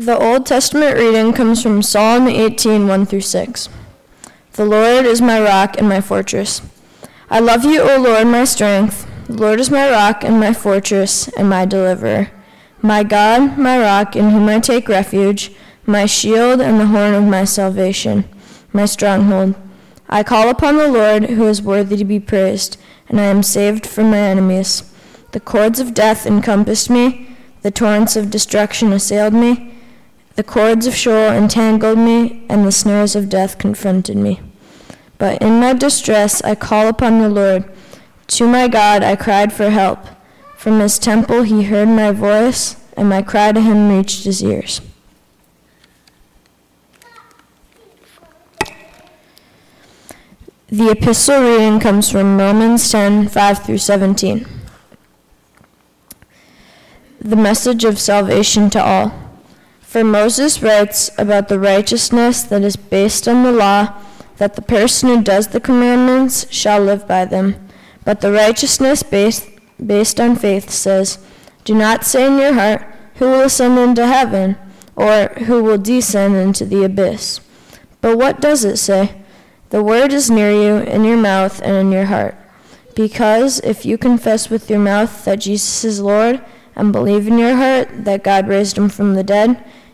The Old Testament reading comes from Psalm 18, 1 through 6. The Lord is my rock and my fortress. I love you, O Lord, my strength. The Lord is my rock and my fortress and my deliverer. My God, my rock, in whom I take refuge, my shield and the horn of my salvation, my stronghold. I call upon the Lord, who is worthy to be praised, and I am saved from my enemies. The cords of death encompassed me, the torrents of destruction assailed me, the cords of Sheol entangled me, and the snares of death confronted me. But in my distress I call upon the Lord. To my God I cried for help. From his temple he heard my voice, and my cry to him reached his ears. The epistle reading comes from Romans 10 5 through 17. The message of salvation to all. For Moses writes about the righteousness that is based on the law, that the person who does the commandments shall live by them. But the righteousness based, based on faith says, Do not say in your heart, Who will ascend into heaven, or who will descend into the abyss? But what does it say? The word is near you, in your mouth and in your heart. Because if you confess with your mouth that Jesus is Lord, and believe in your heart that God raised him from the dead,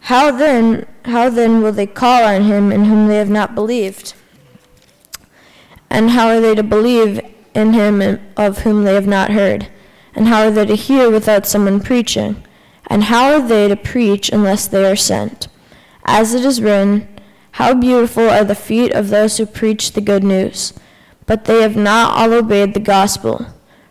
How then, how then will they call on him in whom they have not believed? And how are they to believe in him of whom they have not heard? And how are they to hear without someone preaching? And how are they to preach unless they are sent? As it is written, how beautiful are the feet of those who preach the good news! But they have not all obeyed the gospel.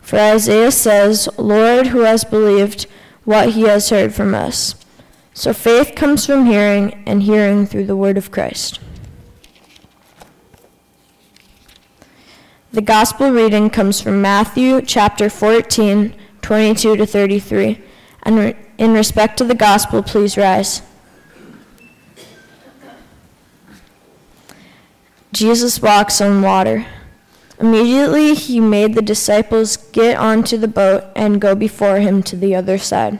For Isaiah says, Lord, who has believed what he has heard from us? So faith comes from hearing, and hearing through the word of Christ. The gospel reading comes from Matthew chapter 14, 22 to 33. And in respect to the gospel, please rise. Jesus walks on water. Immediately he made the disciples get onto the boat and go before him to the other side.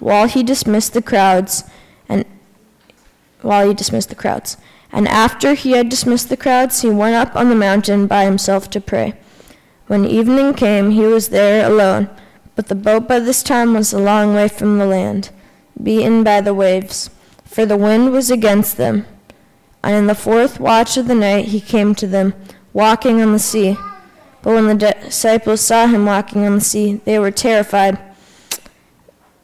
While he dismissed the crowds and while he dismissed the crowds. And after he had dismissed the crowds, he went up on the mountain by himself to pray. When evening came, he was there alone, but the boat by this time was a long way from the land, beaten by the waves, for the wind was against them. And in the fourth watch of the night he came to them, walking on the sea. But when the disciples saw him walking on the sea, they were terrified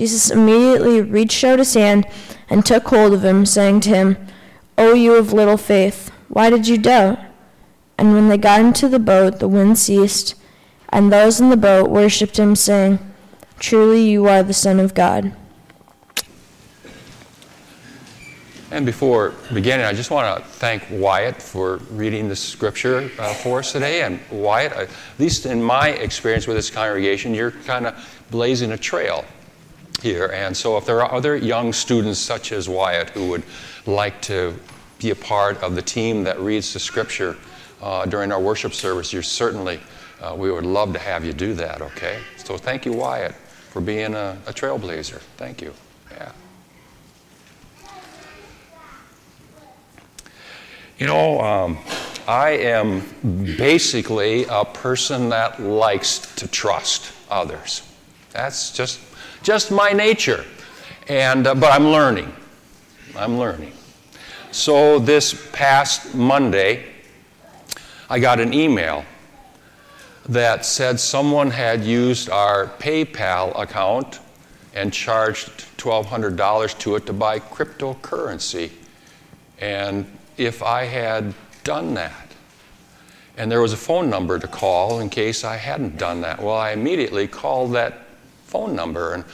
Jesus immediately reached out his hand and took hold of him, saying to him, O you of little faith, why did you doubt? And when they got into the boat, the wind ceased, and those in the boat worshipped him, saying, Truly you are the Son of God. And before beginning, I just want to thank Wyatt for reading the scripture uh, for us today. And Wyatt, at least in my experience with this congregation, you're kind of blazing a trail here. And so, if there are other young students such as Wyatt who would like to be a part of the team that reads the scripture uh, during our worship service, you're certainly, uh, we would love to have you do that, okay? So, thank you, Wyatt, for being a, a trailblazer. Thank you. Yeah. You know, um, I am basically a person that likes to trust others. That's just, just my nature. And, uh, but I'm learning. I'm learning. So this past Monday, I got an email that said someone had used our PayPal account and charged $1,200 to it to buy cryptocurrency. And if I had done that, and there was a phone number to call in case I hadn't done that. Well, I immediately called that phone number, and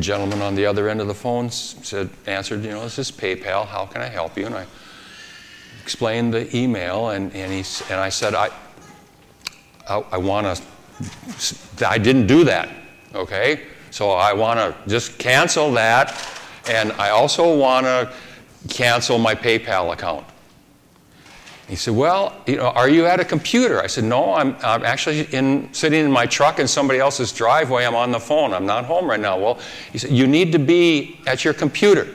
gentleman on the other end of the phone said, answered, you know, this is PayPal. How can I help you? And I explained the email, and, and, he, and I said, I, I, I want to, I didn't do that, okay? So I want to just cancel that, and I also want to cancel my PayPal account. He said, Well, you know, are you at a computer? I said, No, I'm, I'm actually in, sitting in my truck in somebody else's driveway. I'm on the phone. I'm not home right now. Well, he said, You need to be at your computer.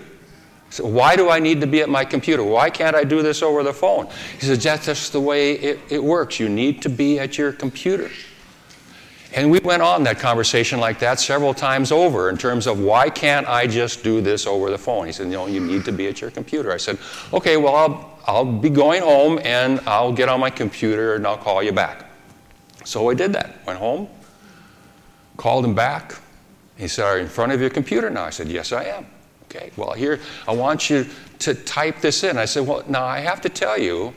Said, Why do I need to be at my computer? Why can't I do this over the phone? He said, That's just the way it, it works. You need to be at your computer. And we went on that conversation like that several times over in terms of why can't I just do this over the phone? He said, No, you need to be at your computer. I said, Okay, well, I'll, I'll be going home and I'll get on my computer and I'll call you back. So I did that. Went home, called him back. He said, Are you in front of your computer now? I said, Yes, I am. Okay, well, here, I want you to type this in. I said, Well, now I have to tell you,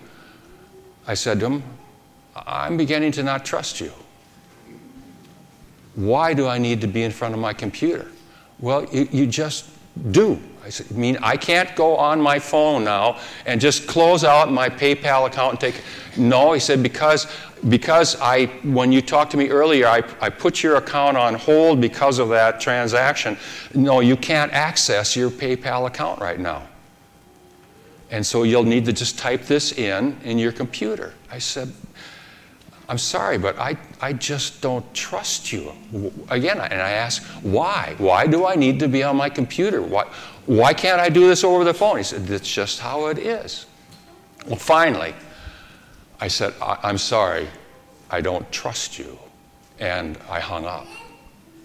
I said to him, I'm beginning to not trust you. Why do I need to be in front of my computer? Well, you, you just do. I said, mean, I can't go on my phone now and just close out my PayPal account and take. No, he said, because, because I, when you talked to me earlier, I, I put your account on hold because of that transaction. No, you can't access your PayPal account right now. And so you'll need to just type this in in your computer. I said, I'm sorry, but I, I just don't trust you. Again, and I ask, why? Why do I need to be on my computer? Why, why can't I do this over the phone? He said, That's just how it is. Well, finally, I said, I'm sorry, I don't trust you. And I hung up.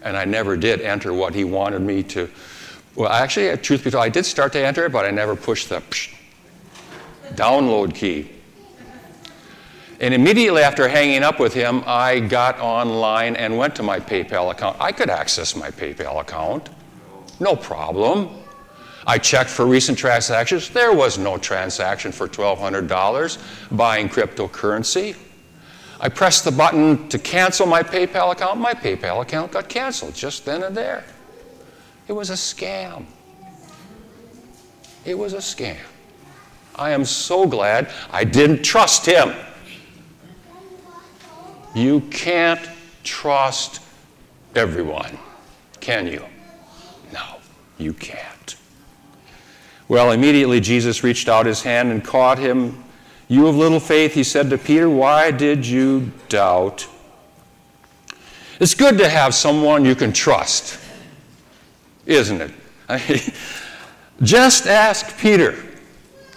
And I never did enter what he wanted me to. Well, actually, truth be told, I did start to enter it, but I never pushed the download key. And immediately after hanging up with him, I got online and went to my PayPal account. I could access my PayPal account, no problem. I checked for recent transactions. There was no transaction for $1,200 buying cryptocurrency. I pressed the button to cancel my PayPal account. My PayPal account got canceled just then and there. It was a scam. It was a scam. I am so glad I didn't trust him. You can't trust everyone, can you? No, you can't. Well, immediately Jesus reached out his hand and caught him. You of little faith, he said to Peter, why did you doubt? It's good to have someone you can trust, isn't it? Just ask Peter,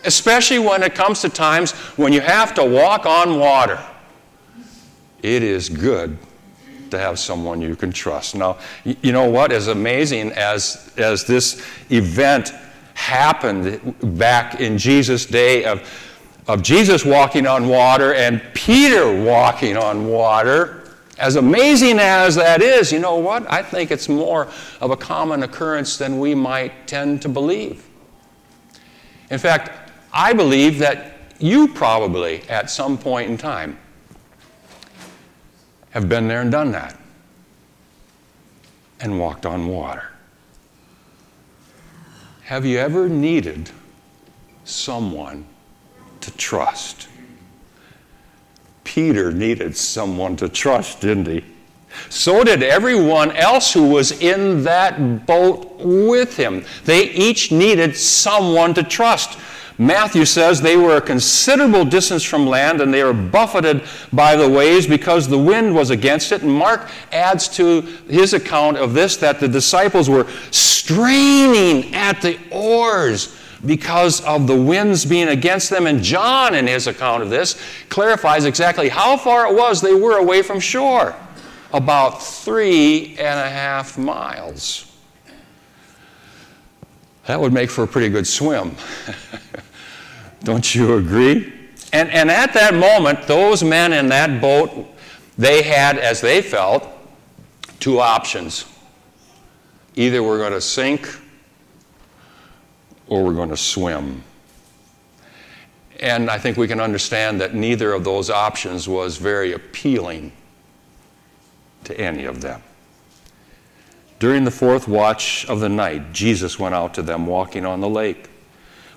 especially when it comes to times when you have to walk on water. It is good to have someone you can trust. Now, you know what? As amazing as, as this event happened back in Jesus' day of, of Jesus walking on water and Peter walking on water. As amazing as that is, you know what? I think it's more of a common occurrence than we might tend to believe. In fact, I believe that you probably, at some point in time, have been there and done that and walked on water. Have you ever needed someone to trust? Peter needed someone to trust, didn't he? So did everyone else who was in that boat with him. They each needed someone to trust. Matthew says they were a considerable distance from land and they were buffeted by the waves because the wind was against it. And Mark adds to his account of this that the disciples were straining at the oars because of the winds being against them. And John, in his account of this, clarifies exactly how far it was they were away from shore about three and a half miles. That would make for a pretty good swim. Don't you agree? And, and at that moment, those men in that boat, they had, as they felt, two options. Either we're going to sink or we're going to swim. And I think we can understand that neither of those options was very appealing to any of them. During the fourth watch of the night, Jesus went out to them walking on the lake.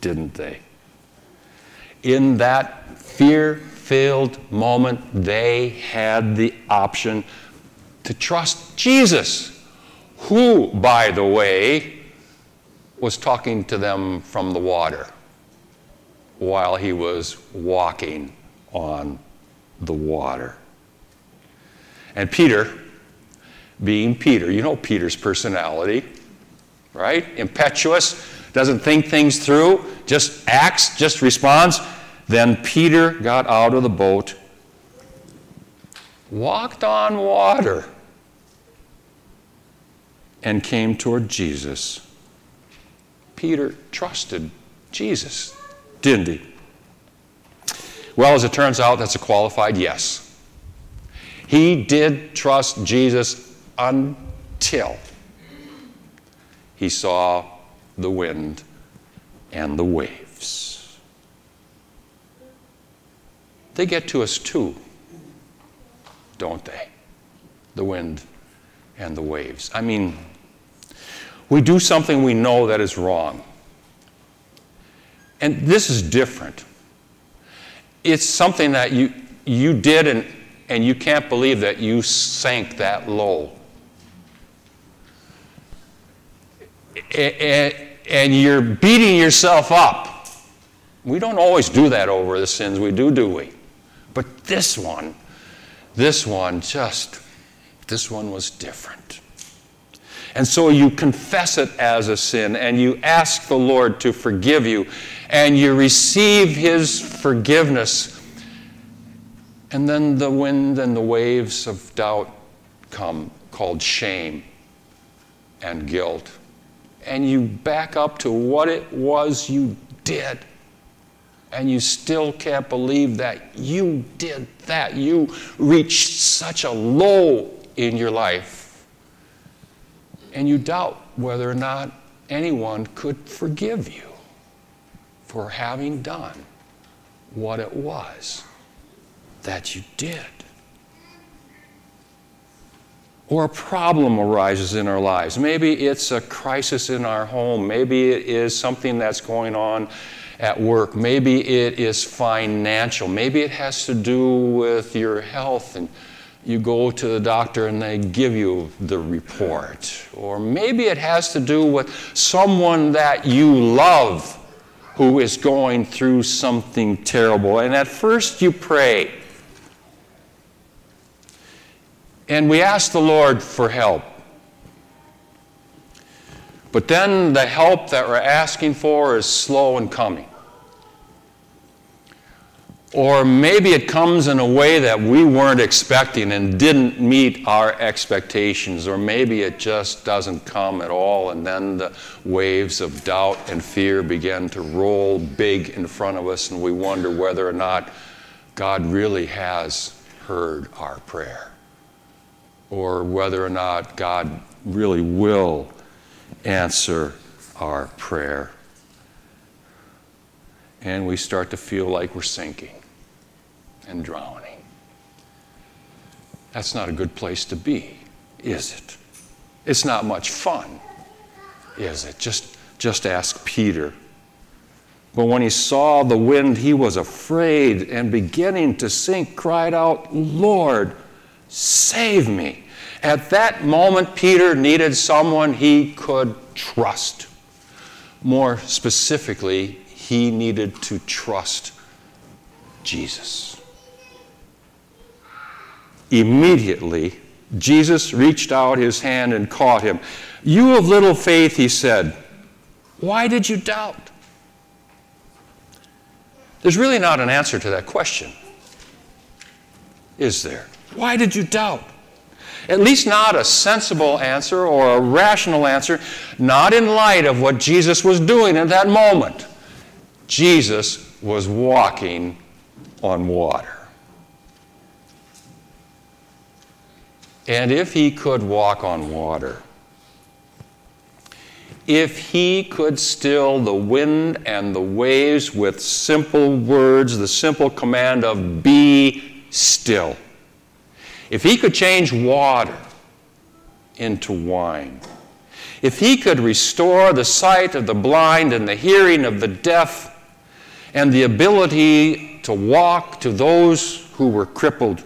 didn't they? In that fear filled moment, they had the option to trust Jesus, who, by the way, was talking to them from the water while he was walking on the water. And Peter, being Peter, you know Peter's personality, right? Impetuous, doesn't think things through, just acts, just responds. Then Peter got out of the boat, walked on water, and came toward Jesus. Peter trusted Jesus, didn't he? Well, as it turns out, that's a qualified yes. He did trust Jesus until he saw the wind, and the waves. They get to us too, don't they? The wind and the waves. I mean, we do something we know that is wrong. And this is different. It's something that you, you did, and, and you can't believe that you sank that low. And you're beating yourself up. We don't always do that over the sins we do, do we? But this one, this one just, this one was different. And so you confess it as a sin and you ask the Lord to forgive you and you receive His forgiveness. And then the wind and the waves of doubt come, called shame and guilt and you back up to what it was you did, and you still can't believe that you did that. You reached such a low in your life, and you doubt whether or not anyone could forgive you for having done what it was that you did or a problem arises in our lives. Maybe it's a crisis in our home. Maybe it is something that's going on at work. Maybe it is financial. Maybe it has to do with your health and you go to the doctor and they give you the report. Or maybe it has to do with someone that you love who is going through something terrible. And at first you pray and we ask the Lord for help. But then the help that we're asking for is slow in coming. Or maybe it comes in a way that we weren't expecting and didn't meet our expectations. Or maybe it just doesn't come at all, and then the waves of doubt and fear begin to roll big in front of us, and we wonder whether or not God really has heard our prayer or whether or not God really will answer our prayer. And we start to feel like we're sinking and drowning. That's not a good place to be, is it? It's not much fun, is it? Just, just ask Peter. But when he saw the wind, he was afraid and beginning to sink, cried out, Lord, Save me. At that moment, Peter needed someone he could trust. More specifically, he needed to trust Jesus. Immediately, Jesus reached out his hand and caught him. You of little faith, he said, why did you doubt? There's really not an answer to that question, is there? Why did you doubt? At least not a sensible answer or a rational answer, not in light of what Jesus was doing at that moment. Jesus was walking on water. And if he could walk on water, if he could still the wind and the waves with simple words, the simple command of be still, if he could change water into wine, if he could restore the sight of the blind and the hearing of the deaf and the ability to walk to those who were crippled,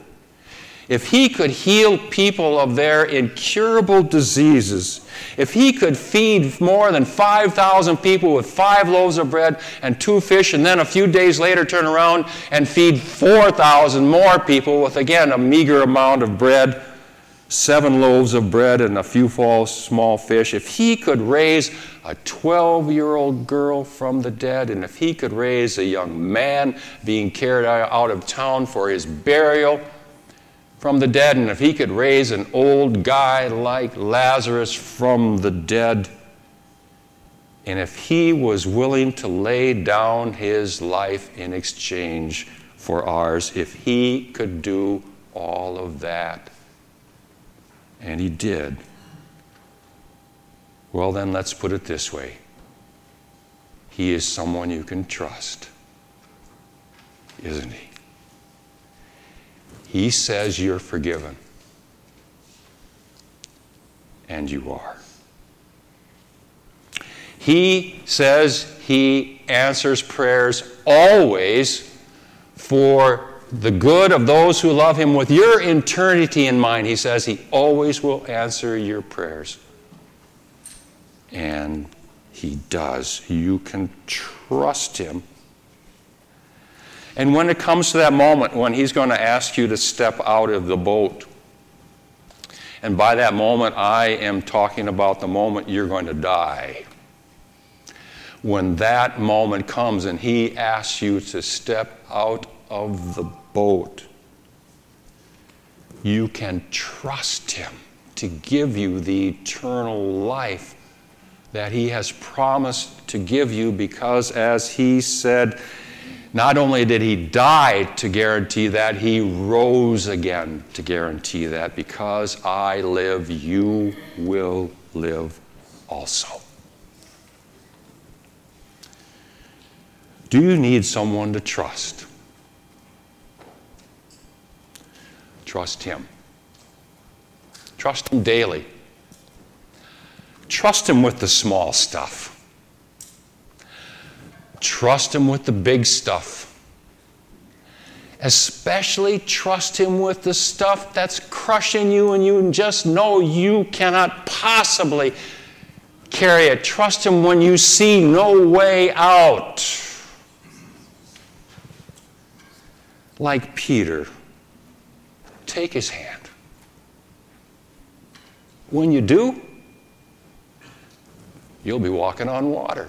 if he could heal people of their incurable diseases, if he could feed more than 5,000 people with five loaves of bread and two fish, and then a few days later turn around and feed 4,000 more people with, again, a meager amount of bread, seven loaves of bread and a few small fish, if he could raise a 12 year old girl from the dead, and if he could raise a young man being carried out of town for his burial, from the dead, and if he could raise an old guy like Lazarus from the dead, and if he was willing to lay down his life in exchange for ours, if he could do all of that, and he did, well, then let's put it this way. He is someone you can trust, isn't he? He says you're forgiven. And you are. He says he answers prayers always for the good of those who love him with your eternity in mind. He says he always will answer your prayers. And he does. You can trust him and when it comes to that moment when he's going to ask you to step out of the boat, and by that moment, I am talking about the moment you're going to die. When that moment comes and he asks you to step out of the boat, you can trust him to give you the eternal life that he has promised to give you because, as he said, not only did he die to guarantee that, he rose again to guarantee that. Because I live, you will live also. Do you need someone to trust? Trust him. Trust him daily. Trust him with the small stuff. Trust Him with the big stuff. Especially trust Him with the stuff that's crushing you and you just know you cannot possibly carry it. Trust Him when you see no way out. Like Peter, take His hand. When you do, you'll be walking on water.